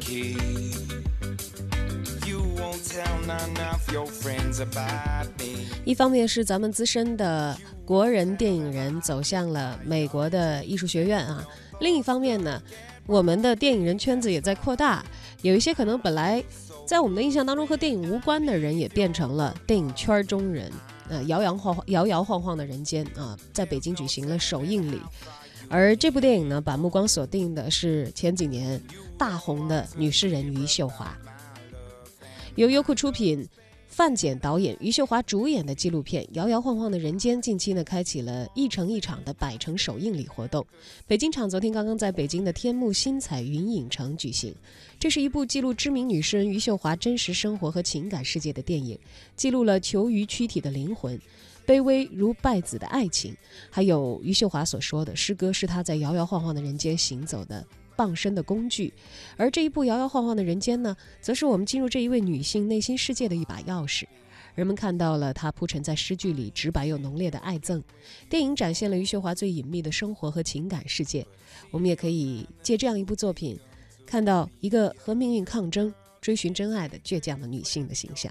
key. You won't tell none of your friends about me. 一方面是咱们资深的国人电影人走向了美国的艺术学院啊，另一方面呢，我们的电影人圈子也在扩大，有一些可能本来在我们的印象当中和电影无关的人，也变成了电影圈中人。呃，摇摇晃晃、摇摇晃晃的人间啊，在北京举行了首映礼。而这部电影呢，把目光锁定的是前几年大红的女诗人余秀华。由优酷出品。范简导演、余秀华主演的纪录片《摇摇晃晃的人间》近期呢，开启了一城一场的百城首映礼活动。北京场昨天刚刚在北京的天幕新彩云影城举行。这是一部记录知名女诗人余秀华真实生活和情感世界的电影，记录了求于躯体的灵魂，卑微如败子的爱情，还有余秀华所说的诗歌是她在摇摇晃晃的人间行走的。傍身的工具，而这一部摇摇晃晃的人间呢，则是我们进入这一位女性内心世界的一把钥匙。人们看到了她铺陈在诗句里直白又浓烈的爱憎。电影展现了余秀华最隐秘的生活和情感世界。我们也可以借这样一部作品，看到一个和命运抗争、追寻真爱的倔强的女性的形象。